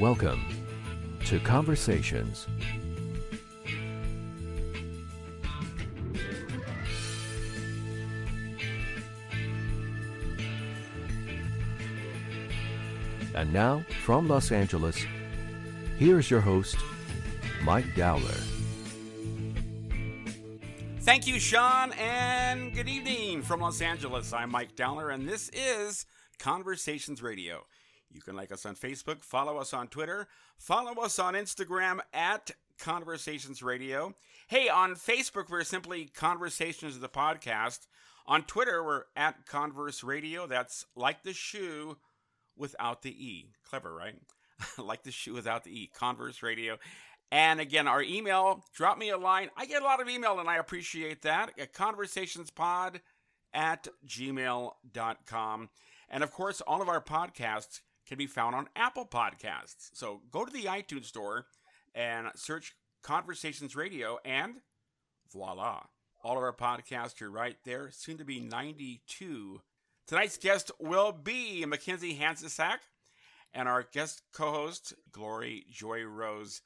Welcome to Conversations. And now, from Los Angeles, here's your host, Mike Dowler. Thank you, Sean, and good evening from Los Angeles. I'm Mike Dowler, and this is Conversations Radio. Can like us on Facebook, follow us on Twitter, follow us on Instagram at Conversations Radio. Hey, on Facebook, we're simply Conversations the Podcast. On Twitter, we're at Converse Radio. That's like the shoe without the E. Clever, right? like the shoe without the E. Converse Radio. And again, our email, drop me a line. I get a lot of email and I appreciate that. At conversationspod at gmail.com. And of course, all of our podcasts can be found on Apple Podcasts. So go to the iTunes store and search Conversations Radio, and voila. All of our podcasts are right there, soon to be 92. Tonight's guest will be Mackenzie Hancsicsak, and our guest co host, Glory Joy Rose,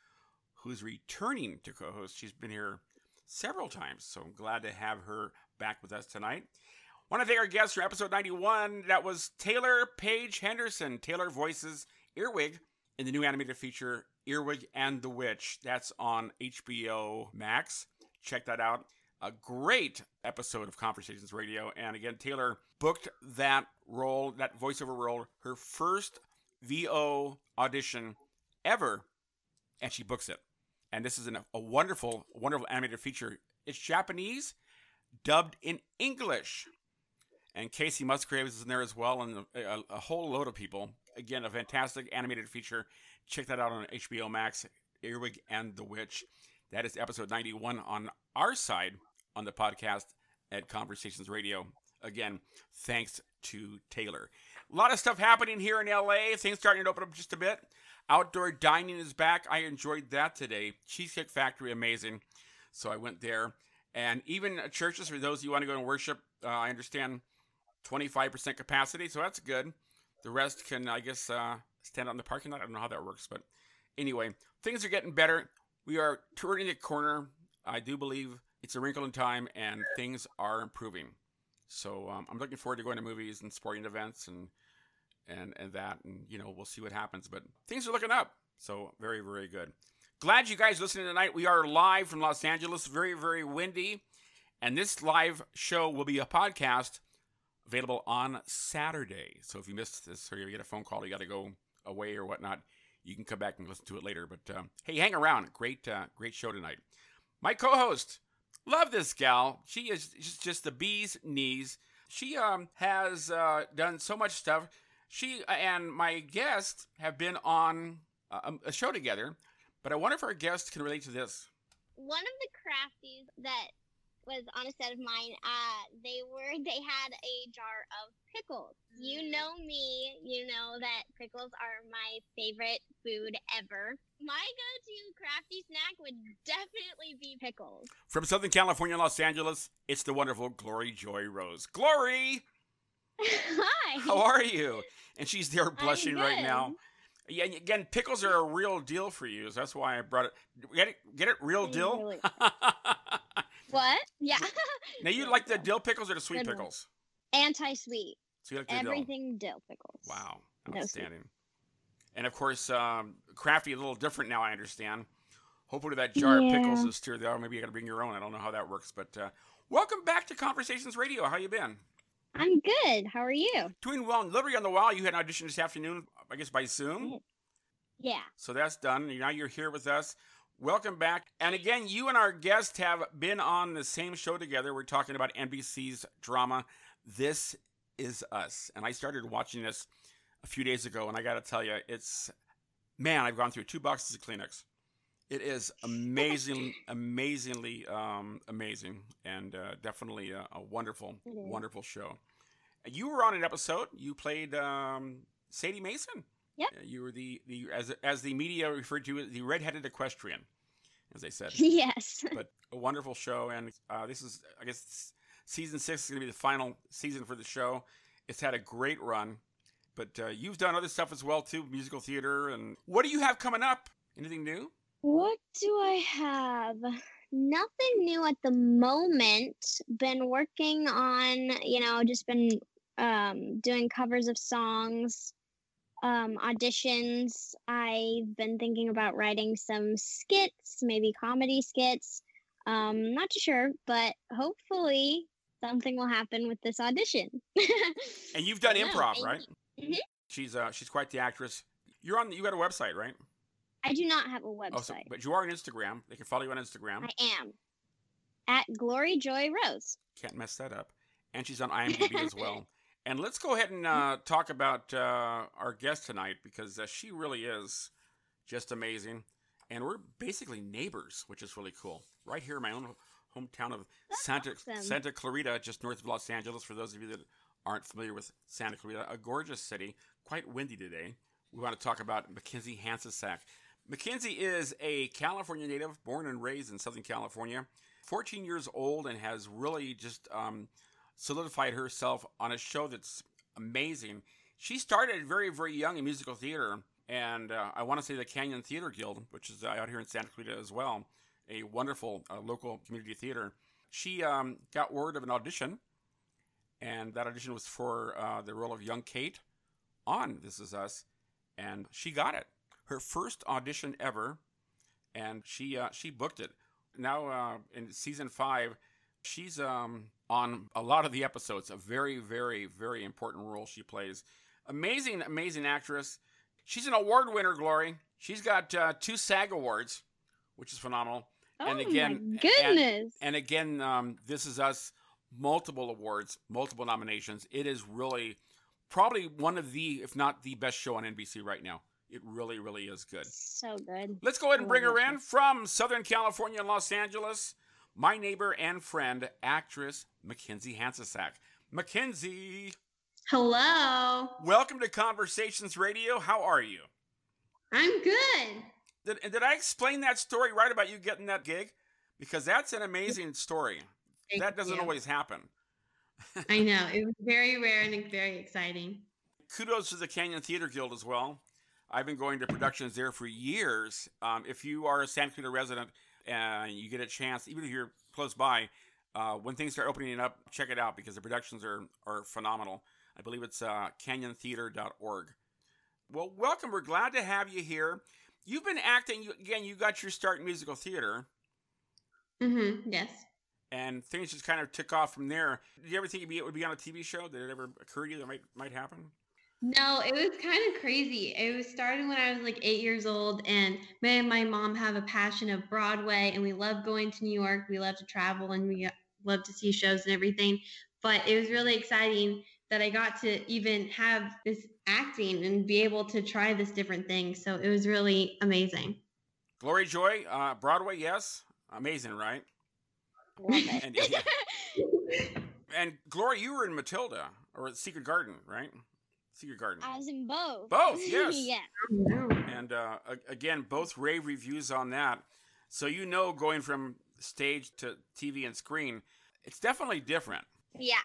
who's returning to co host. She's been here several times, so I'm glad to have her back with us tonight. Want to thank our guest for episode 91. That was Taylor Paige Henderson. Taylor voices Earwig in the new animated feature Earwig and the Witch. That's on HBO Max. Check that out. A great episode of Conversations Radio. And again, Taylor booked that role, that voiceover role, her first VO audition ever, and she books it. And this is an, a wonderful, wonderful animated feature. It's Japanese, dubbed in English and Kacey Musgraves is in there as well, and a, a, whole load of people. Again, a fantastic animated feature. Check that out on HBO Max. Earwig and the Witch. That is episode 91 on our side on the podcast at Conversations Radio. Again, thanks to Taylor. A lot of stuff happening here in LA. Things starting to open up just a bit. Outdoor dining is back. I enjoyed that today. Cheesecake Factory, amazing. So I went there. And even churches, for those you want to go and worship, uh, I understand 25% capacity, so that's good. The rest can, I guess, uh, stand out in the parking lot. I don't know how that works, but anyway, things are getting better. We are turning the corner. I do believe it's a wrinkle in time, and things are improving. So um, I'm looking forward to going to movies and sporting events and and and that, and you know we'll see what happens. But things are looking up, so very very good. Glad you guys listening tonight. We are live from Los Angeles, very very windy, and this live show will be a podcast available on Saturday. So if you missed this or you get a phone call, you got to go away or whatnot, you can come back and listen to it later. But um, hey, hang around. Great, uh, great show tonight. My co-host, love this gal. She is just, just the bee's knees. She um, has uh, done so much stuff. She and my guest have been on a, a show together, but I wonder if our guest can relate to this. One of the crafties that was on a set of mine, uh, they were they had a jar of pickles. You mm. know me, you know that pickles are my favorite food ever. My go-to crafty snack would definitely be pickles. From Southern California, Los Angeles, it's the wonderful Glory Joy Rose. Glory. Hi. How are you? And she's there blushing right now. Yeah, again, pickles are a real deal for you. So that's why I brought it. Get it? Get it? Real deal. Really? What? Yeah. now you like the dill pickles or the sweet Good pickles? Anti-sweet. So you like the Everything dill, dill pickles. Wow, outstanding. No and of course, um, crafty a little different now. I understand. Hopefully that jar yeah. of pickles is still there. Maybe you got to bring your own. I don't know how that works, but uh, welcome back to Conversations Radio. How you been? I'm good. How are you? Doing well. Literally on the wall, you had an audition this afternoon. I guess by Zoom. Yeah. So that's done. Now you're here with us. Welcome back. And again, you and our guest have been on the same show together. We're talking about NBC's drama, This Is Us. And I started watching this a few days ago, and I got to tell you, it's man, I've gone through two boxes of Kleenex. It is amazing, amazingly um, amazing, and uh, definitely a, a wonderful, wonderful show. You were on an episode. You played um, Sadie Mason. Yep. You were the, the as as the media referred to it, the redheaded equestrian, as they said. Yes. but a wonderful show, and uh, this is I guess season six is going to be the final season for the show. It's had a great run, But uh, you've done other stuff as well too, musical theater. And what do you have coming up? Anything new? What do I have? Nothing new at the moment. Been working on, you know, just been um, doing covers of songs, um, auditions. I've been thinking about writing some skits, maybe comedy skits. Um, not too sure, but hopefully something will happen with this audition. and you've done improv, thank right? Mhm. She's uh, she's quite the actress. You're on. You got a website, right? I do not have a website. Oh, so, but you are on Instagram. They can follow you on Instagram. I am at Glory Joy Rose. Can't mess that up. And she's on IMDb as well. And let's go ahead and uh, talk about uh, our guest tonight because uh, she really is just amazing. And we're basically neighbors, which is really cool. Right here in my own hometown of That's Santa awesome. Santa Clarita, just north of Los Angeles. For those of you that aren't familiar with Santa Clarita, a gorgeous city, quite windy today. We want to talk about Mackenzie Hancsicsak. Mackenzie is a California native, born and raised in Southern California. 14 years old and has really just um, solidified herself on a show that's amazing. She started very, very young in musical theater, and uh, I want to say the Canyon Theater Guild, which is uh, out here in Santa Clarita as well, a wonderful uh, local community theater. She um, got word of an audition, and that audition was for uh, the role of young Kate on This Is Us, and she got it. Her first audition ever, and she uh, she booked it. Now uh, in season five, she's um, on a lot of the episodes. A very, very, very important role she plays. Amazing, amazing actress. She's an award winner, Glory. She's got uh, two SAG awards, which is phenomenal. And oh again- my goodness! And again, um, This Is Us, multiple awards, multiple nominations. It is really probably one of the, if not the best show on NBC right now. It really, really is good. so good. Let's go ahead and bring her in from Southern California and Los Angeles. My neighbor and friend, actress Mackenzie Hancsicsak. Mackenzie, Hello. welcome to Conversations Radio. How are you? I'm good. Did, did I explain that story right about you getting that gig? Because that's an amazing story. Thank that doesn't you. always happen. I know. It was very rare and very exciting. kudos to the Canyon Theater Guild as well. I've been going to productions there for years. Um, if you are a Santa Clarita resident and you get a chance, even if you're close by, uh, when things start opening up, check it out because the productions are, are phenomenal. I believe it's uh, canyontheater.org. Well, welcome. We're glad to have you here. You've been acting, you, again, you got your start in musical theater, Mm-hmm. Yes. and things just kind of took off from there. Did you ever think it would be on a TV show? Did it ever occur to you that might, might happen? No, it was kind of crazy. It was started when I was like eight years old, and me and my mom have a passion of Broadway, and we love going to New York. We love to travel, and we love to see shows and everything. But it was really exciting that I got to even have this acting and be able to try this different thing. So it was really amazing. Glory Joy, uh, Broadway, yes. Amazing, right? And, yeah. and Glory, you were in Matilda or Secret Garden, right? Secret Garden. I was in both. Both, yes. yeah. And uh, again, both rave reviews on that. So you know, going from stage to TV and screen, it's definitely different. Yeah.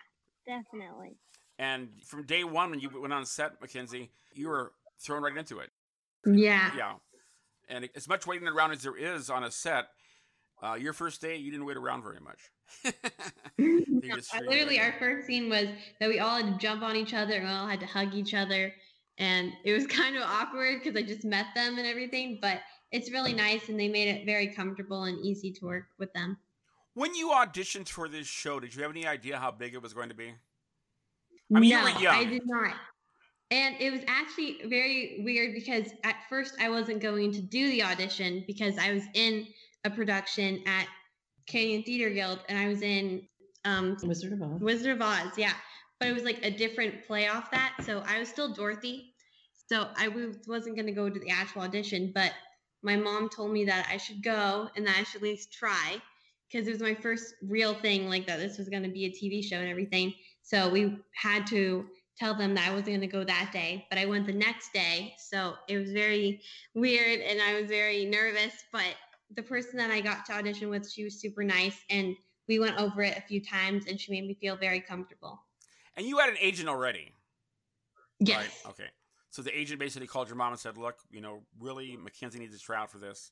Definitely. And from day one, when you went on set, Mackenzie, you were thrown right into it. Yeah. Yeah. And as much waiting around as there is on a set, uh, your first day, you didn't wait around very much. No, just I straight literally, away. our first scene was that we all had to jump on each other and we all had to hug each other. And it was kind of awkward because I just met them and everything, but it's really nice and they made it very comfortable and easy to work with them. When you auditioned for this show, did you have any idea how big it was going to be? I mean, you no, were young. I did not. And it was actually very weird because at first I wasn't going to do the audition because I was in a production at Canyon Theater Guild and I was in um, Wizard of Oz. Wizard of Oz, yeah. But it was like a different play off that. So I was still Dorothy. So I w- wasn't going to go to the actual audition, but my mom told me that I should go and that I should at least try because it was my first real thing like that. This was going to be a TV show and everything. So we had to tell them that I wasn't going to go that day, but I went the next day. So it was very weird and I was very nervous. But the person that I got to audition with, she was super nice and we went over it a few times and she made me feel very comfortable. And you had an agent already. Yes. Right. Okay. So the agent basically called your mom and said, "Look, you know, really, Mackenzie needs to try out for this."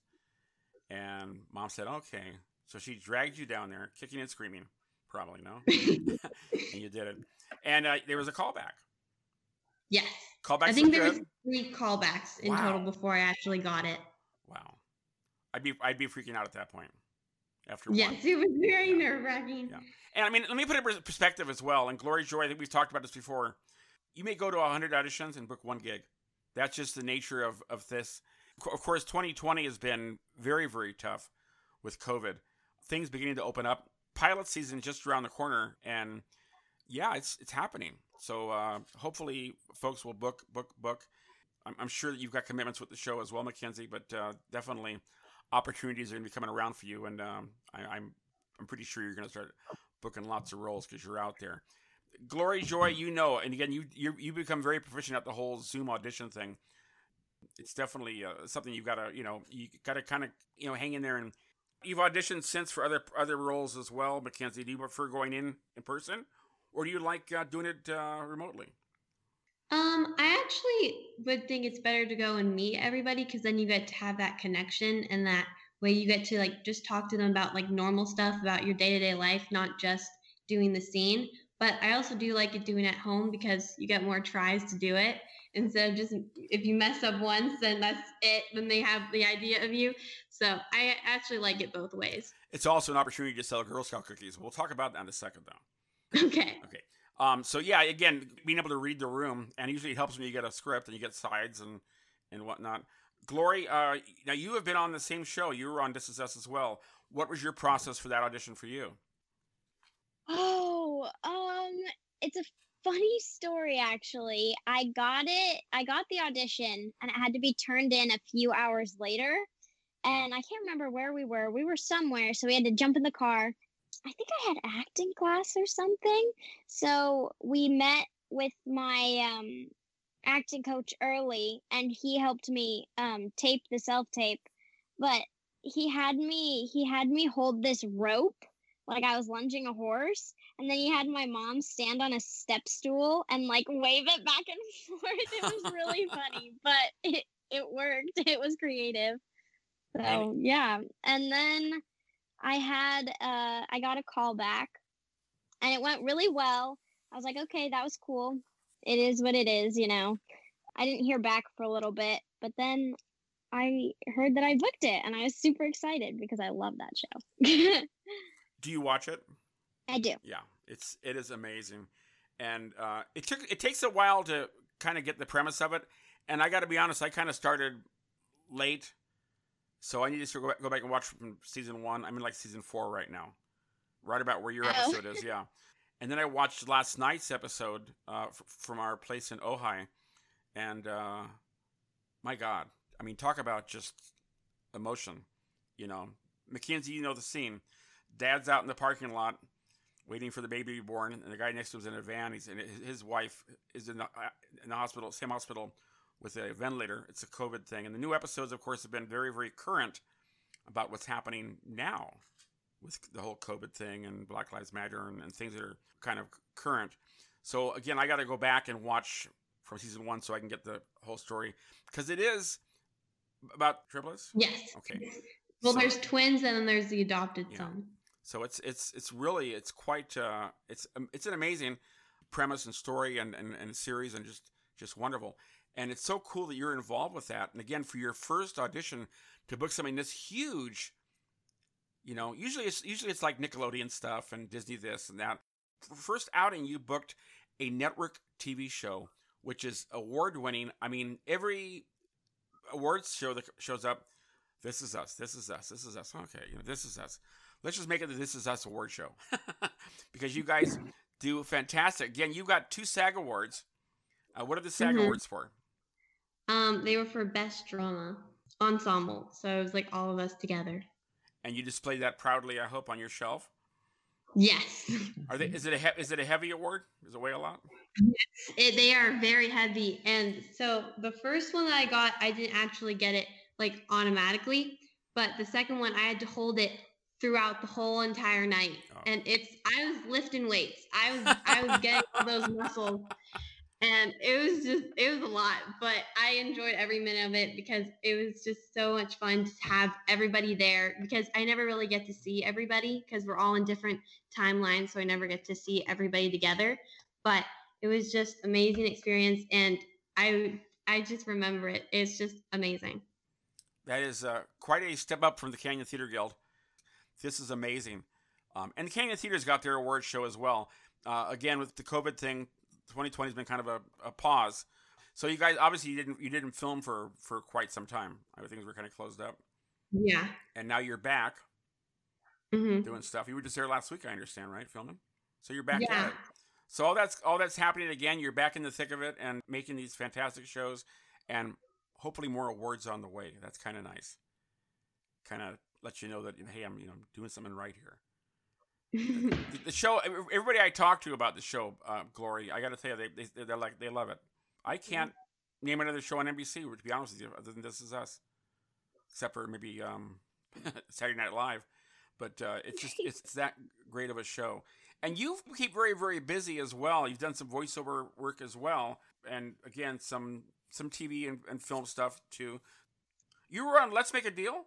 And mom said, "Okay." So she dragged you down there, kicking and screaming, probably no, and you did it. And uh, there was a callback. yes. Callback. I think there was three callbacks in Wow. total before I actually got it. Wow. I'd be I'd be freaking out at that point. After one. Yes, it was very nerve wracking. Yeah. And I mean, let me put it in perspective as well. And Glory Joy, I think we've talked about this before. You may go to 100 auditions and book one gig. That's just the nature of, of this. Of course, 2020 has been very, very tough with COVID. Things beginning to open up. Pilot season just around the corner. And yeah, it's it's happening. So uh, hopefully, folks will book, book, book. I'm, I'm sure that you've got commitments with the show as well, Mackenzie, but uh, definitely opportunities are going to be coming around for you. And um, I, I'm I'm pretty sure you're going to start booking lots of roles because you're out there. Glory, joy, you know, and again, you you you become very proficient at the whole Zoom audition thing. It's definitely uh, something you've got to you know you got to kind of you know hang in there and you've auditioned since for other other roles as well. Mackenzie, do you prefer going in in person, or do you like uh, doing it uh, remotely? Um, I actually would think it's better to go and meet everybody because then you get to have that connection and that way you get to like just talk to them about like normal stuff about your day to day life, not just doing the scene. But I also do like it doing at home because you get more tries to do it instead of just if you mess up once, then that's it. Then they have the idea of you. So I actually like it both ways. It's also an opportunity to sell Girl Scout cookies. We'll talk about that in a second, though. Okay. Okay. Um, so yeah, again, being able to read the room, and usually it helps when you get a script and you get sides and and whatnot. Glory, uh, now you have been on the same show. You were on This Is Us as well. What was your process for that audition for you? Oh, um, it's a funny story actually. I got it. I got the audition, and it had to be turned in a few hours later. And I can't remember where we were. We were somewhere, so we had to jump in the car. I think I had acting class or something. So we met with my um, acting coach early, and he helped me um, tape the self tape. But he had me. He had me hold this rope like I was lunging a horse, and then he had my mom stand on a step stool and like wave it back and forth. It was really funny, but it it worked. It was creative. So yeah, and then I had uh I got a call back, and it went really well. I was like, okay, that was cool. It is what it is, you know. I didn't hear back for a little bit, but then I heard that I booked it, and I was super excited because I love that show. Do you watch it? I do. Yeah, it's it is amazing, and uh, it took it takes a while to kind of get the premise of it. And I got to be honest, I kind of started late, so I need to go back, go back and watch from season one. I'm in like season four right now, right about where your Oh. episode is. Yeah, and then I watched last night's episode uh, f- from our place in Ojai, and uh, my God, I mean, talk about just emotion. You know, Mackenzie, you know the scene. Dad's out in the parking lot waiting for the baby to be born, and the guy next to him is in a van. He's in his- his wife is in the, uh, in the hospital, same hospital, with a ventilator. It's a COVID thing, and the new episodes, of course, have been very, very current about what's happening now with the whole COVID thing and Black Lives Matter and, and things that are kind of current. So again, I got to go back and watch from season one so I can get the whole story because it is about triplets. Yes. Okay. Well, So- there's twins and then there's the adopted Yeah. son. So it's it's it's really it's quite uh, it's um, it's an amazing premise and story and, and and series and just just wonderful. And it's so cool that you're involved with that. And again, for your first audition to book something this huge, you know, usually it's usually it's like Nickelodeon stuff and Disney this and that. For first outing, you booked a network TV show, which is award winning. I mean, every awards show that shows up, this is us, this is us, this is us. Okay, you know, this is us let's just make it the This Is Us award show because you guys do fantastic. Again, you got two SAG awards. Uh, what are the SAG Mhm. awards for? Um, they were for best drama ensemble, so it was like all of us together. And you display that proudly, I hope, on your shelf. Yes, Are they? Is it a he- is it a heavy award? Does it weigh a lot? it, they are very heavy, and so the first one that I got, I didn't actually get it like automatically, but the second one, I had to hold it throughout the whole entire night, Oh. and it's I was lifting weights, I was I was getting all those muscles, and it was just it was a lot but i enjoyed every minute of it because it was just so much fun to have everybody there because i never really get to see everybody because we're all in different timelines so i never get to see everybody together. But it was just amazing experience and i i just remember it. It's just amazing. That is uh, quite a step up from the canyon theater guild this is amazing um, and the canyon theater's got their award show as well uh, again with the covid thing 2020 has been kind of a, a pause. So you guys obviously you didn't you didn't film for for quite some time. Things were kind of closed up. Yeah. And now you're back mm-hmm. doing stuff. You were just there last week, I understand, right? Filming. So you're back yeah. So all that's all that's happening again. You're back in the thick of it and making these fantastic shows, and hopefully more awards on the way. That's kind of nice. Kind of let you know that hey, I'm you know doing something right here the show, everybody I talk to about the show, uh, Glory, I got to tell you, they, they they're like they love it. I can't name another show on NBC. To be honest with you, other than This Is Us, except for maybe um, Saturday Night Live. But uh, it's just it's, it's that great of a show. And you keep very very busy as well. You've done some voiceover work as well, and again some some TV and, and film stuff too. You were on Let's Make a Deal.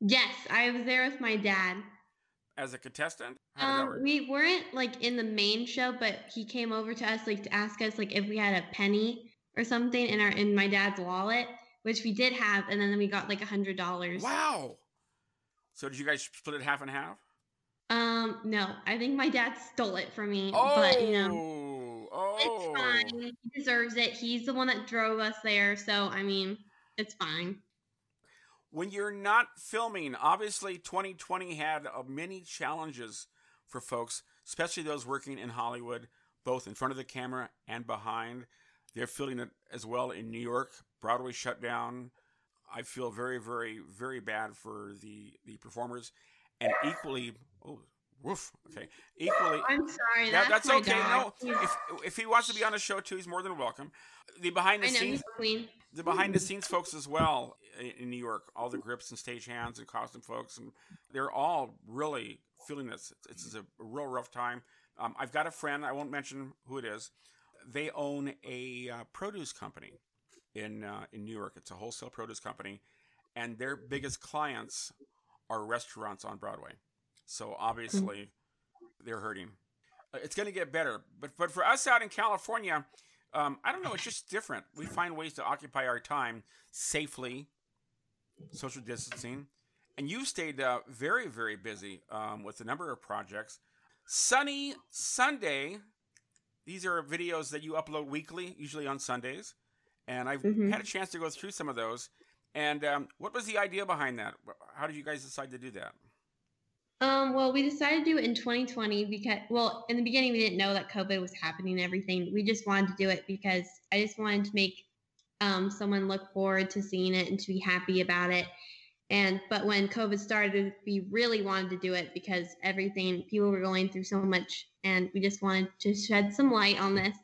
Yes, I was there with my dad as a contestant? Um, we weren't like in the main show, but he came over to us like to ask us like if we had a penny or something in our in my dad's wallet, which we did have, and then we got like a hundred dollars. Wow. So did you guys split it half and half? Um, no. I think my dad stole it from me. Oh, but you know oh. it's fine. He deserves it. He's the one that drove us there, so I mean, it's fine when you're not filming, obviously 2020 had uh, many challenges for folks, especially those working in Hollywood, both in front of the camera and behind. They're feeling it as well in New York. Broadway shut down. I feel very, very, very bad for the the performers, and equally, oh, woof. Okay, equally. I'm sorry. That, that's, that's okay. Dog. No, if if he wants to be on the show too, he's more than welcome. The behind the know, scenes, the behind the scenes folks as well in New York, all the grips and stage hands and costume folks, and they're all really feeling this. It's, it's a real rough time. Um, I've got a friend, I won't mention who it is. They own a uh, produce company in uh, in New York. It's a wholesale produce company, and their biggest clients are restaurants on Broadway. So obviously, they're hurting. Uh, it's going to get better, but but for us out in California, um, I don't know. It's just different. We find ways to occupy our time safely social distancing, and you've stayed uh, very, very busy um, with a number of projects. Sunny Sunday, these are videos that you upload weekly, usually on Sundays, and I've mm-hmm. had a chance to go through some of those. And um, what was the idea behind that? How did you guys decide to do that? Um, well, we decided to do it in 2020 because, well, in the beginning we didn't know that COVID was happening and everything. We just wanted to do it because I just wanted to make um, someone look forward to seeing it and to be happy about it. And but when COVID started, we really wanted to do it because everything people were going through so much, and we just wanted to shed some light on this.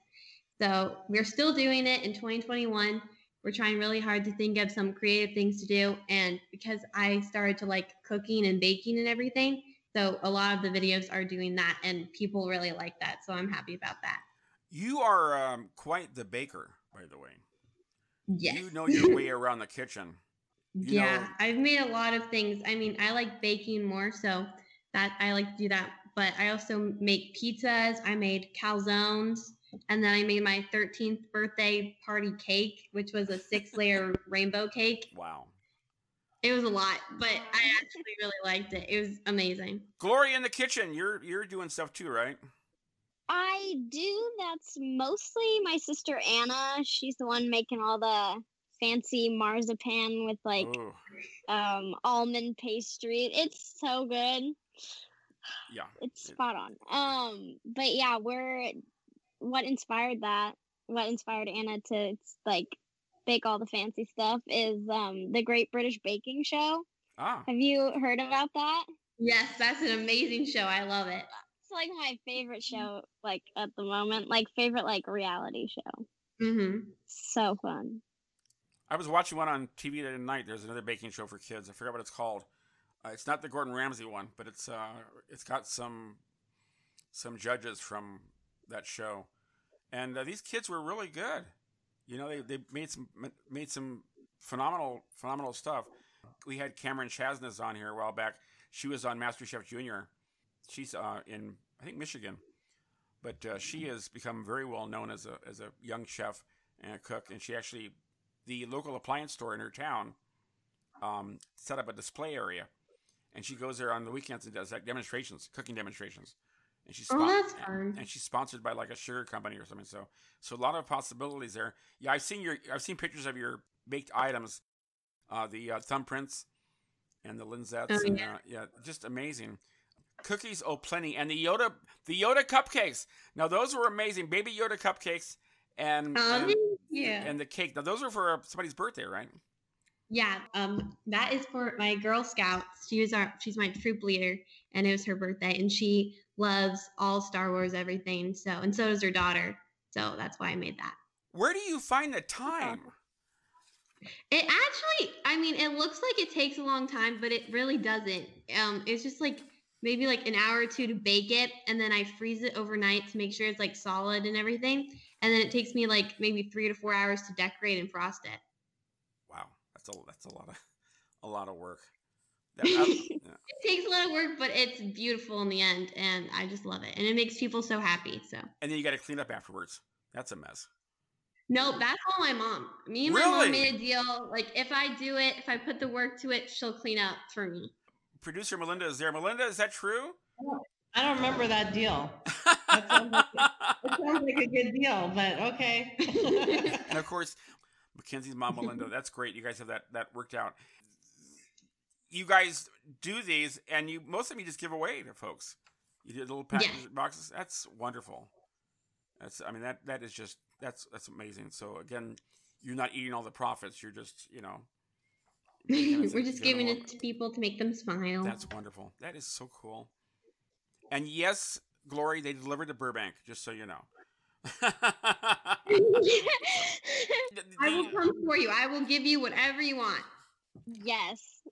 So we're still doing it in 2021. We're trying really hard to think of some creative things to do, and because I started to like cooking and baking and everything, so a lot of the videos are doing that, and people really like that. So I'm happy about that. You are um, quite the baker, by the way. Yes. You know your way around the kitchen. You yeah, know... I've made a lot of things. I mean, I like baking more, so that I like to do that. But I also make pizzas. I made calzones, and then I made my 13th birthday party cake, which was a six-layer rainbow cake. Wow. It was a lot, but I actually really liked it. It was amazing. Glory in the kitchen. You're you're doing stuff too, right? I do. That's mostly my sister Anna. She's the one making all the fancy marzipan with like Ooh. um almond pastry. It's so good. Yeah. It's spot on. Um but yeah, we're what inspired that, what inspired Anna to like bake all the fancy stuff is um the Great British Baking Show. Ah. Have you heard about that? Yes, that's an amazing show. I love it It's like my favorite show, like at the moment, like favorite like reality show. Mm-hmm. So fun. I was watching one on TV the other night. There's another baking show for kids. I forget what it's called. Uh, it's not the Gordon Ramsay one, but it's uh, it's got some some judges from that show, and uh, these kids were really good. You know, they, they made some made some phenomenal phenomenal stuff. We had Cameron Chasness on here a while back. She was on MasterChef Junior. She's uh, in I think Michigan, but uh, she has become very well known as a as a young chef and a cook. And she actually, the local appliance store in her town, um, set up a display area, and she goes there on the weekends and does like demonstrations, cooking demonstrations. And she's Oh, spon- that's and- fun. and she's sponsored by like a sugar company or something. So so a lot of possibilities there. Yeah, I've seen your I've seen pictures of your baked items, uh, the uh, thumbprints and the Linzettes. Oh, and, yeah. uh, yeah, just amazing. Cookies, oh plenty, and the Yoda the Yoda cupcakes. Now those were amazing, baby Yoda cupcakes, and Oh, and, you. and the cake. Now those were for somebody's birthday, right? Yeah, um, that is for my Girl Scouts. She was our, she's my troop leader, and it was her birthday, and she loves all Star Wars, everything. So, and so does her daughter. So that's why I made that. Where do you find the time? It actually, I mean, it looks like it takes a long time, but it really doesn't. Um, it's just like maybe like an hour or two to bake it, and then I freeze it overnight to make sure it's like solid and everything, and then it takes me like maybe three to four hours to decorate and frost it. Wow, that's a that's a lot of a lot of work. That- I- yeah. It takes a lot of work, but it's beautiful in the end, and I just love it, and it makes people so happy. So. And then you got to clean up afterwards. That's a mess. No, that's all my mom. Me and my Really? mom made a deal. Like if I do it, if I put the work to it, she'll clean up for me. Producer Melinda is there. Melinda, is that true? I don't remember that deal. That sounds like It sounds like a good deal, but okay. and of course, Mackenzie's mom, Melinda. That's great. You guys have that that worked out. You guys do these, and you most of them you just give away to folks. You did little package boxes. That's wonderful. That's I mean that that is just that's that's amazing. So again, you're not eating all the profits. You're just you know We're just giving it to people to make them smile. that's wonderful. That is so cool. And yes, Glory, they delivered to Burbank. Just so you know. I will come for you. I will give you whatever you want. yes.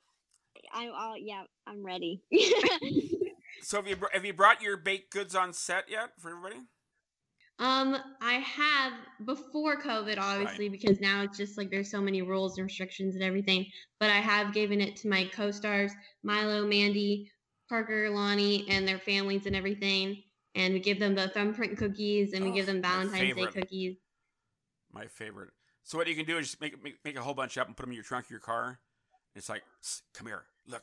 I'm all yeah, I'm ready. So have you have you brought your baked goods on set yet for everybody? Um, I have before COVID, obviously, because now it's just like there's so many rules and restrictions and everything. But I have given it to my co-stars, Milo, Mandy, Parker, Lonnie, and their families and everything. And we give them the thumbprint cookies, and we Oh, give them Valentine's Day cookies. My favorite. So what you can do is just make make, make a whole bunch up and put them in your trunk of your car. It's like, come here, look,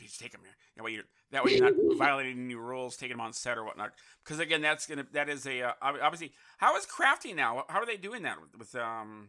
just take them here. That way you're that way you're not violating any rules, taking them on set or whatnot. Because again, that's gonna that is a uh, obviously. How is crafty now? How are they doing that with, with um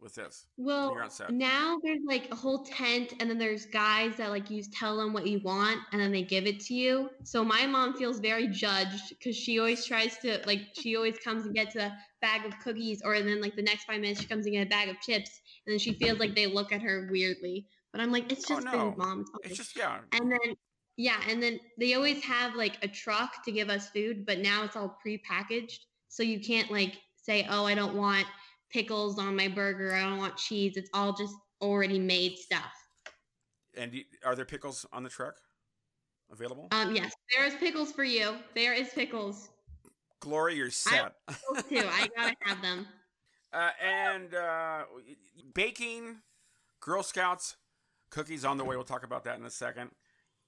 with this? Well, you're on set. now there's like a whole tent, and then there's guys that like you tell them what you want, and then they give it to you. So my mom feels very judged because she always tries to like she always comes and gets a bag of cookies, or then like the next five minutes she comes and gets a bag of chips, and then she feels like they look at her weirdly. But I'm like, it's Oh, just no. food, mom. It's just yeah. And then yeah, and then they always have like a truck to give us food, but now it's all prepackaged. So you can't like say, "Oh, I don't want pickles on my burger. I don't want cheese." It's all just already made stuff. And you, are there pickles on the truck available? Um yes, there is pickles for you. There is pickles. Glory, you're set. Those too. I got to have them. Uh, and uh, baking, Girl Scouts, cookies on the way. We'll talk about that in a second.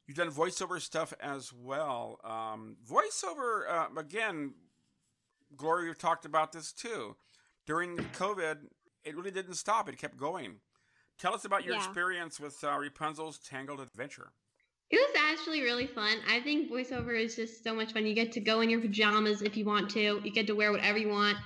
You've done voiceover stuff as well. Um, voiceover, uh, again, Gloria, we've talked about this too. During COVID, it really didn't stop, it kept going. Tell us about your Yeah. experience with uh, Rapunzel's Tangled Adventure. It was actually really fun. I think voiceover is just so much fun. You get to go in your pajamas if you want to. You get to wear whatever you want.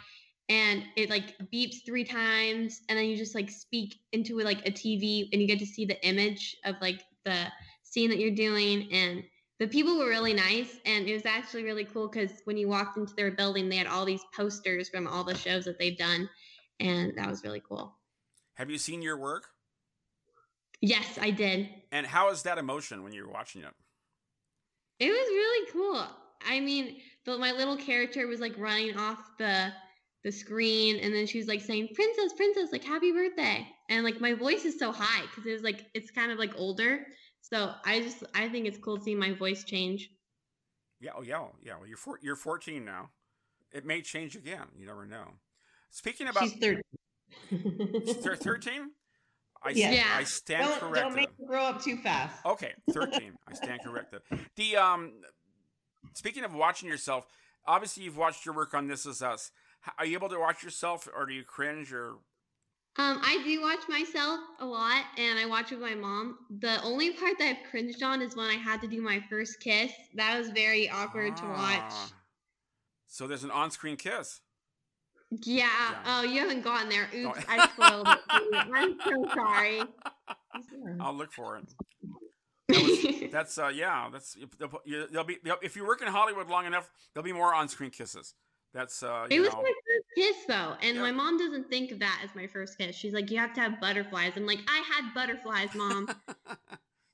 And it like beeps three times and then you just like speak into like a TV and you get to see the image of like the scene that you're doing and the people were really nice and it was actually really cool because when you walked into their building they had all these posters from all the shows that they've done and that was really cool. Have you seen your work? Yes, I did. And how is that emotion when you're watching it? It was really cool. I mean, but my little character was like running off the the screen, and then she was like saying, "Princess, princess, like happy birthday!" And like my voice is so high because it was like it's kind of like older. So I just I think it's cool seeing my voice change. Yeah, oh yeah, oh, yeah. Well, you're four, you're 14 now. it may change again. You never know. Speaking about She's 13. thir- 13, I, Yeah. I stand don't, corrected. don't make her grow up too fast. Okay, 13. I stand corrected. The um speaking of watching yourself, obviously you've watched your work on This Is Us. Are you able to watch yourself or do you cringe or Um, I do watch myself a lot, and I watch with my mom. The only part that I've cringed on is when I had to do my first kiss. That was very awkward to watch. Ah. So there's an on-screen kiss. Yeah. Yeah. Oh, you haven't gotten there. Oops, Don't- I spoiled it. I'm so sorry. I'll look for it. That was, that's uh yeah, that's they'll, they'll be they'll, if you work in Hollywood long enough, there'll be more on-screen kisses. That's uh It was know, my first kiss though, and my mom doesn't think of that as my first kiss. She's like, "You have to have butterflies." I'm like, "I had butterflies, mom."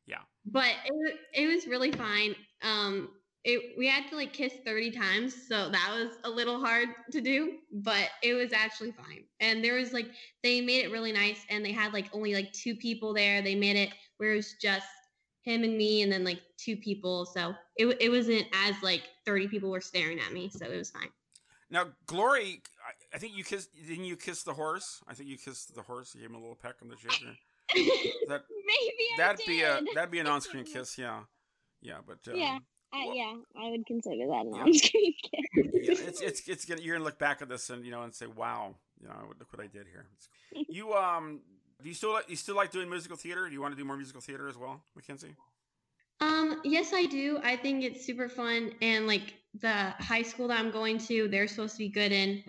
Yeah. But it it was really fine. Um, it we had to like kiss 30 times, so that was a little hard to do, but it was actually fine. And there was like they made it really nice, and they had like only like two people there. They made it where it was just him and me, and then like two people. So it it wasn't as like 30 people were staring at me, so it was fine. Now, Glory, I, I think you kissed. Didn't you kiss the horse? I think you kissed the horse. You gave him a little peck on the cheek. That Maybe I that'd be a that'd be an on-screen kiss. Yeah, yeah, but um, Yeah. Uh, Well- yeah, I would consider that an Yeah. on-screen kiss. yeah, it's it's it's gonna you're gonna look back at this and you know and say, wow, you know, look what I did here. It's- You um, do you still like you still like doing musical theater? Do you want to do more musical theater as well, Mackenzie? Um, yes, I do. I think it's super fun. And like the high school that I'm going to, they're supposed to be good in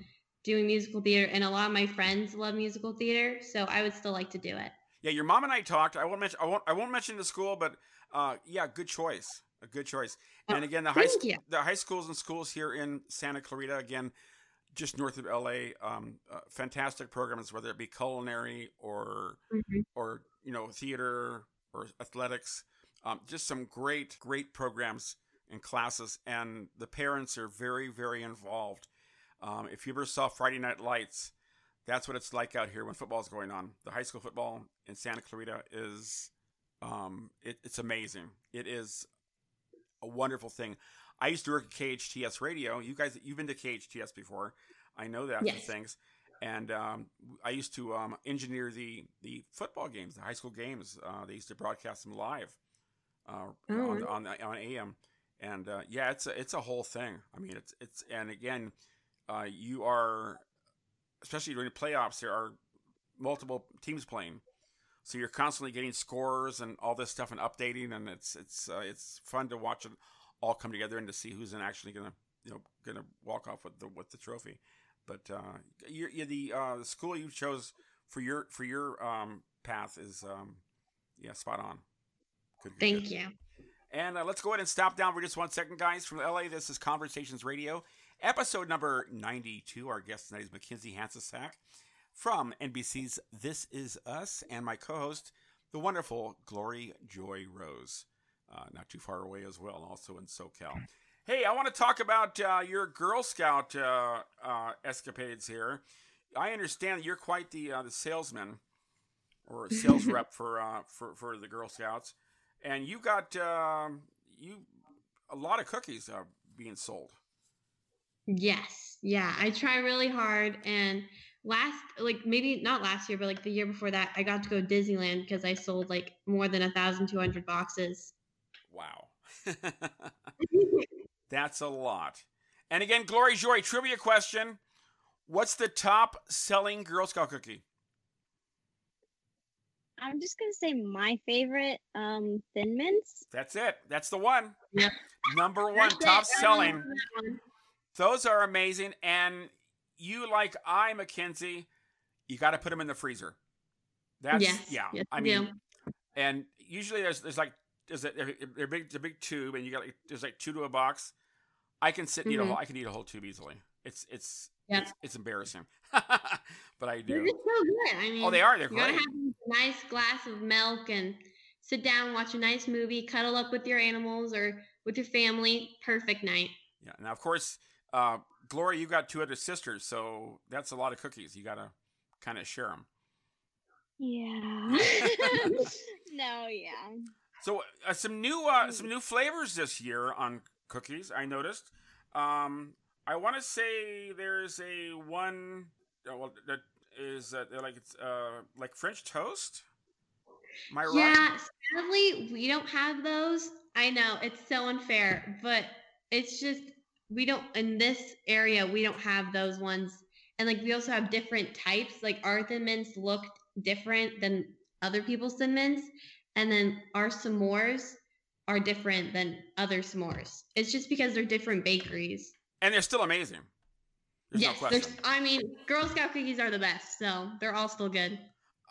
doing musical theater. And a lot of my friends love musical theater. So I would still like to do it. Yeah, your mom and I talked. I won't mention I won't I won't mention the school, but uh, yeah, good choice, a good choice. And again, the high school, the high schools and schools here in Santa Clarita, again, just north of LA, um, uh, fantastic programs, whether it be culinary or Mhm. or you know theater or athletics, um, just some great great programs and classes, and the parents are very very involved. Um, if you ever saw Friday Night Lights, that's what it's like out here when football's going on. The high school football in Santa Clarita is, um, it, it's amazing. It is a wonderful thing. I used to work at KHTS Radio. You guys, you've been to KHTS before. I know that Yes. things. And um, I used to um, engineer the the football games, the high school games. Uh, they used to broadcast them live uh, Oh, on, on on AM. And uh, yeah, it's a, it's a whole thing. I mean, it's it's and again, uh, you are especially during the playoffs. There are multiple teams playing, so you're constantly getting scores and all this stuff and updating, and it's it's uh, it's fun to watch it all come together and to see who's actually gonna you know gonna walk off with the with the trophy. But uh, you're, you're the uh, the school you chose for your for your um, path is um, yeah spot on. Good, good, Thank good. you. And uh, let's go ahead and stop down for just one second, guys. From LA, this is Conversations Radio, episode number 92. Our guest tonight is Mackenzie Hancsicsak from NBC's This Is Us, and my co host, the wonderful Glory Joy Rose. Uh, not too far away as well, also in SoCal. Hey, I want to talk about uh, your Girl Scout uh, uh, escapades here. I understand that you're quite the uh, the salesman or sales rep for uh, for for the Girl Scouts, and you got um, you a lot of cookies are being sold. Yes. Yeah. I try really hard. And last, like maybe not last year, but like the year before that, I got to go to Disneyland because I sold like more than a thousand two hundred boxes. Wow, that's a lot. And again, Glory Joy trivia question: What's the top selling Girl Scout cookie? I'm just gonna say my favorite, um, Thin Mints. That's it. That's the one. Yep. Number one, That's it. top I selling. remember that one. Those are amazing. And you, like I, Mackenzie, you got to put them in the freezer. That's yes. yeah. Yes, I mean, do. and usually there's there's like there's a they're, they're big it's a big tube, and you got like, there's like two to a box. I can sit and eat a Mhm. whole. I can eat a whole tube easily. It's it's Yep. it's, it's embarrassing, but I do. They're do. just so good. I mean, Oh, they are. They're You gotta great. have a nice glass of milk and sit down, watch a nice movie, cuddle up with your animals or with your family. Perfect night. Yeah. Now, of course, uh, Gloria, you got two other sisters, so that's a lot of cookies. You got to kind of share them. Yeah. no, yeah. So uh, some new uh, some new flavors this year on cookies. I noticed. Um, I want to say there's a one uh, well that is uh, like it's uh like French toast. My right? Yeah, sadly, we don't have those. I know it's so unfair, but it's just we don't in this area we don't have those ones. And like we also have different types. Like our thin mints look different than other people's thin mints, and then our s'mores are different than other s'mores. It's just because they're different bakeries. And they're still amazing. There's yes, no there's. I mean, Girl Scout cookies are the best, so they're all still good.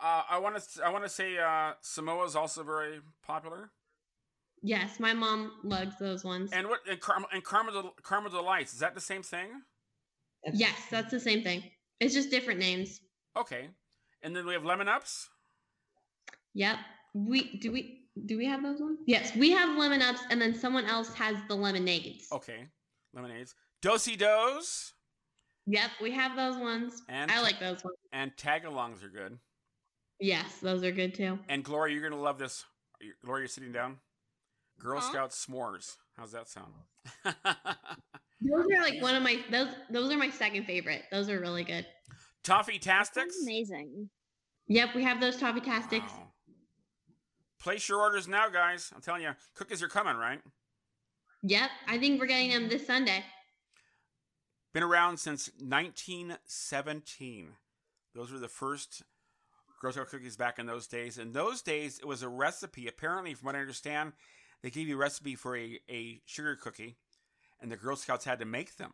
Uh, I want to I want to say uh, Samoa is also very popular. Yes, my mom loves those ones. And what and Karma and Karma Del- Karma Delights is that the same thing? yes, that's the same thing. It's just different names. Okay. And then we have Lemon Ups. Yep. We do we do we have those ones? Yes, we have lemon ups, and then someone else has the lemonades. Okay. Lemonades. Do-si-dos Yep, we have those ones. and I like those ones. and Tagalongs are good. Yes, those are good too. And Gloria, you're gonna love this. You- Gloria, you're sitting down. Girl Huh? Scout s'mores. How's that sound? Those are like one of my those those are my second favorite. Those are really good. Toffee Tastics. amazing. Yep, we have those toffee tastics. Wow. Place your orders now, guys. I'm telling you, cookies are coming, right? Yep, I think we're getting them this Sunday. Been around since 1917. Those were the first Girl Scout cookies back in those days. In those days, it was a recipe. Apparently, from what I understand, they gave you a recipe for a, a sugar cookie, and the Girl Scouts had to make them.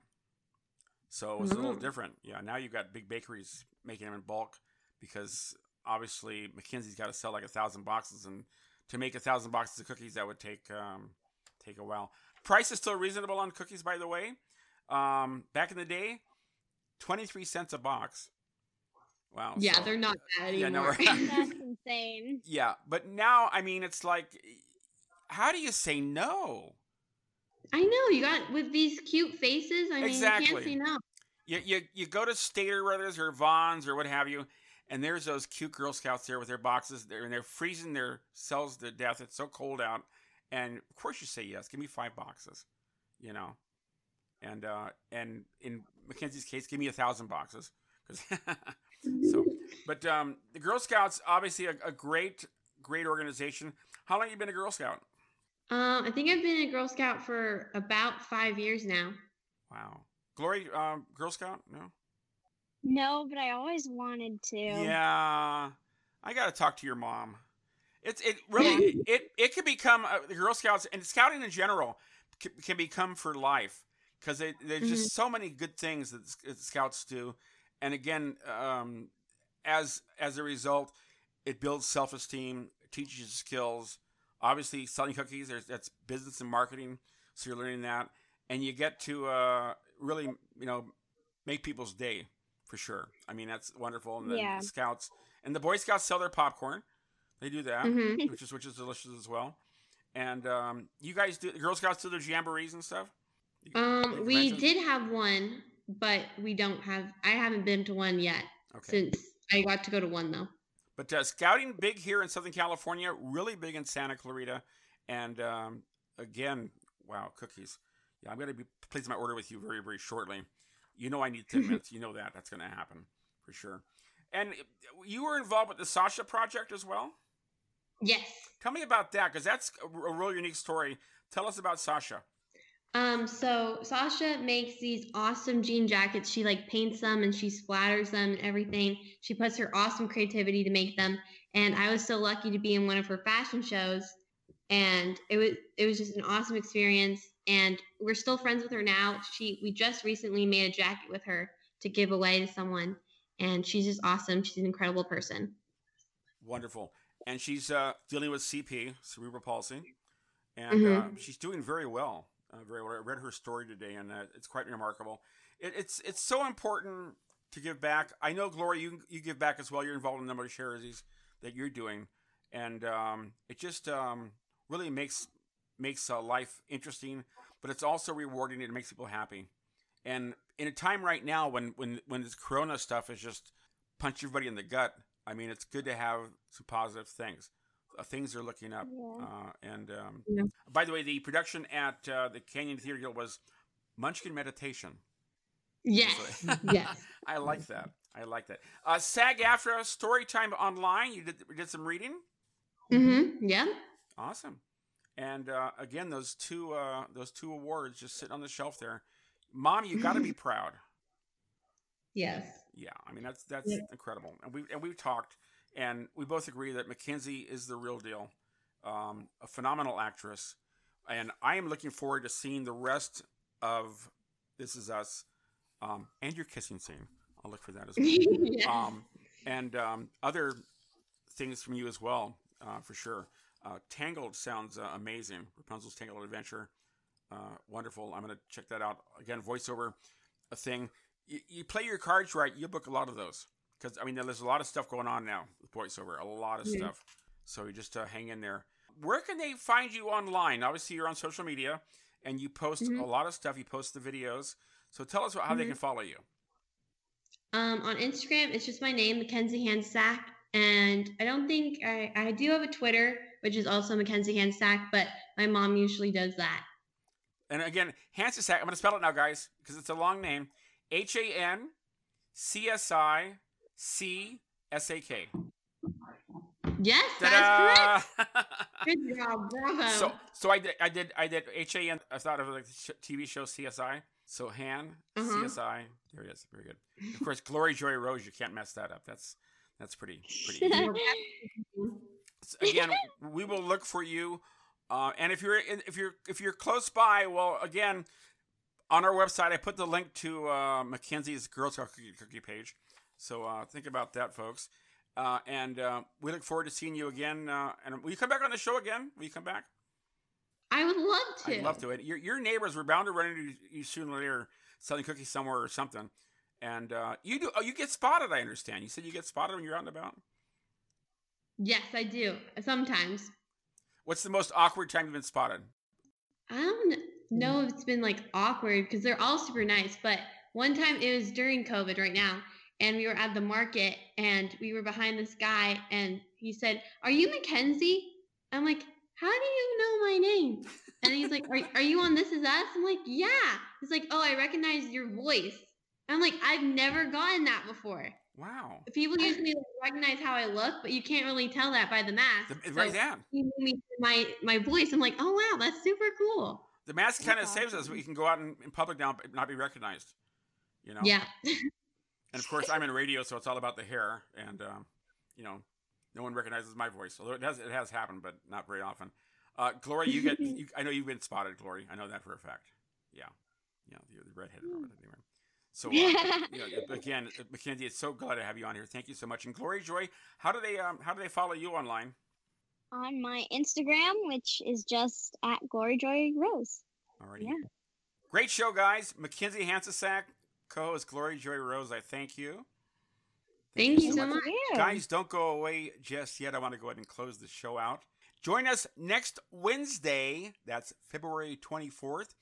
So it was a little Mm. different. Yeah, now you've got big bakeries making them in bulk because obviously Mackenzie's got to sell like a thousand boxes, and to make a thousand boxes of cookies, that would take um, take a while. Price is still reasonable on cookies, by the way. Um, back in the day, twenty three cents a box. Wow. Yeah, so- they're not bad Yeah, no, anymore. we're- That's insane. Yeah, but now I mean, it's like, how do you say no? I know you got with these cute faces. I mean, you Exactly. can't say no. You you you go to Stater Brothers or Vons or what have you, and there's those cute Girl Scouts there with their boxes, there and they're freezing their cells to death. It's so cold out, and of course you say yes. Give me five boxes, you know, and uh, and in Mackenzie's case, give me a thousand boxes. 'Cause- so, but um, the Girl Scouts obviously a, a great great organization. How long you been a Girl Scout? Um, I think I've been a Girl Scout for about five years now. Wow, Glory, um, Girl Scout? No. No, but I always wanted to. Yeah, I got to talk to your mom. It's it really it it can become uh, the Girl Scouts and scouting in general can, can become for life because there's just so many good things that that scouts do, and again, um, as as a result, it builds self esteem, teaches you skills. Obviously, selling cookies there's that's business and marketing, so you're learning that, and you get to uh, really you know make people's day for sure. I mean that's wonderful, and the Yeah. scouts and the Boy Scouts sell their popcorn. They do that, Mhm. which is which is delicious as well. And um, you guys do the Girl Scouts do their jamborees and stuff. Um, we did have one, but we don't have. I haven't been to one yet Okay. since I got to go to one though. But uh, scouting big here in Southern California, really big in Santa Clarita, and um, again, wow, cookies. Yeah, I'm going to be placing my order with you very, very shortly. You know I need Thin Mints. You know that. That's going to happen for sure. And uh, you were involved with the Sasha project as well. Yes. Tell me about that because that's a, a real unique story. Tell us about Sasha. Um, so Sasha makes these awesome jean jackets. She like paints them and she splatters them and everything. She puts her awesome creativity to make them. And I was so lucky to be in one of her fashion shows. And it was it was just an awesome experience. And we're still friends with her now. She we just recently made a jacket with her to give away to someone. And she's just awesome. She's an incredible person. Wonderful. And she's uh, dealing with CP, cerebral palsy, and uh, she's doing very well. Uh, very well. I read her story today, and uh, it's quite remarkable. It, it's it's so important to give back. I know, Gloria, you you give back as well. You're involved in a number of charities that you're doing, and um, it just um, really makes makes uh, life interesting, but it's also rewarding. It makes people happy. And in a time right now when when when this Corona stuff is just punch everybody in the gut, I mean, it's good to have some positive things. Uh, things are looking up. Yeah. Uh, and um, Yeah. by the way, the production at uh, the Canyon Theater Guild was Munchkin Meditation. Yes. yes. I like that. I like that. Uh, SAG AFTRA Storytime Online. You did, did some reading. Mm-hmm. Yeah. Awesome. And uh, again, those two uh, those two awards just sitting on the shelf there. Mom, you got to be proud. Yes. Yeah, I mean that's that's yeah. incredible. And we and we've talked, and we both agree that Mackenzie is the real deal. Um, a phenomenal actress, and I am looking forward to seeing the rest of This Is Us, um, and your kissing scene. I'll look for that as well. yeah. um, and um, other things from you as well, uh, for sure. Uh, Tangled sounds uh, amazing. Rapunzel's Tangled Adventure, uh, wonderful. I'm gonna check that out again. Voiceover, a thing. You, you play your cards right, you book a lot of those because I mean there's a lot of stuff going on now with voiceover, a lot of stuff. So you just uh, hang in there. Where can they find you online? Obviously, you're on social media and you post mm-hmm. a lot of stuff. You post the videos. So tell us how mm-hmm. they can follow you. Um, on Instagram, it's just my name, Mackenzie Hancsicsak. And I don't think I, I do have a Twitter, which is also Mackenzie Hancsicsak, but my mom usually does that. And again, Hancsicsak, I'm going to spell it now, guys, because it's a long name H A N C S I C S A K. Yes, that's correct. Good job, bravo. So, so I did, I did, I did H A N. I thought of like TV show CSI. So Han, uh-huh. CSI. There it is. Very good. Of course, Glory Joy Rose. You can't mess that up. That's that's pretty pretty. again, we will look for you. Uh, and if you're in, if you're if you're close by, well, again, on our website, I put the link to uh, Mackenzie's Girl Scout cookie, cookie page. So uh, think about that, folks. Uh, and uh, we look forward to seeing you again. Uh, and will you come back on the show again? Will you come back? I would love to. I'd love to. Your, your neighbors were bound to run into you sooner or later selling cookies somewhere or something. And uh, you do. Oh, you get spotted. I understand. You said you get spotted when you're out and about. Yes, I do. Sometimes. What's the most awkward time you've been spotted? I don't know if it's been like awkward because they're all super nice. But one time it was during COVID right now, and we were at the market and we were behind this guy, and he said, "Are you Mackenzie?" I'm like, "How do you know my name?" And he's like, are, "Are you on This Is Us?" I'm like, "Yeah." He's like, "Oh, I recognize your voice." I'm like, "I've never gotten that before." Wow. People usually recognize how I look, but you can't really tell that by the mask. The, right so He me my my voice. I'm like, oh wow, that's super cool. The mask kind of saves us. We can go out in, in public now, but not be recognized. You know. Yeah. and of course, I'm in radio, so it's all about the hair, and um, you know, no one recognizes my voice. Although it has it has happened, but not very often. Uh, Glory, you get. You, I know you've been spotted, Glory. I know that for a fact. Yeah. Yeah, the, the redheaded over anyway. So uh, you know, again, Mackenzie, it's so glad to have you on here. Thank you so much. And Glory Joy, how do they um, how do they follow you online? On my Instagram, which is just at Glory Joy Rose. Alrighty. Yeah. Great show, guys. Mackenzie Hancsicsak, co-host Glory Joy Rose. I thank you. Thank, thank you so much. much. Guys, don't go away just yet. I want to go ahead and close the show out. Join us next Wednesday. That's February 24th,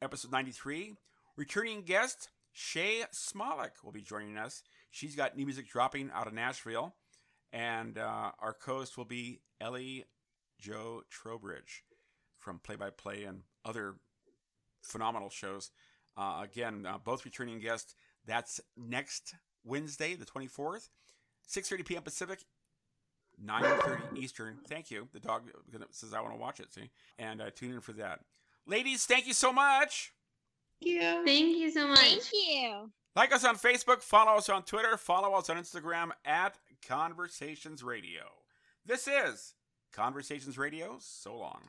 episode 93. Returning guest Shay Smolik will be joining us. She's got new music dropping out of Nashville. And uh, our host will be Ellie Joe Trowbridge from Play by Play and other phenomenal shows. Uh, again, uh, both returning guests. That's next Wednesday, the 24th, 6.30 p.m. Pacific, 9.30 Eastern. Thank you. The dog says I want to watch it, see? And uh, tune in for that. Ladies, thank you so much you. Thank you so much. Thank you. Like us on Facebook, follow us on Twitter, follow us on Instagram at Conversations Radio. This is Conversations Radio. So long.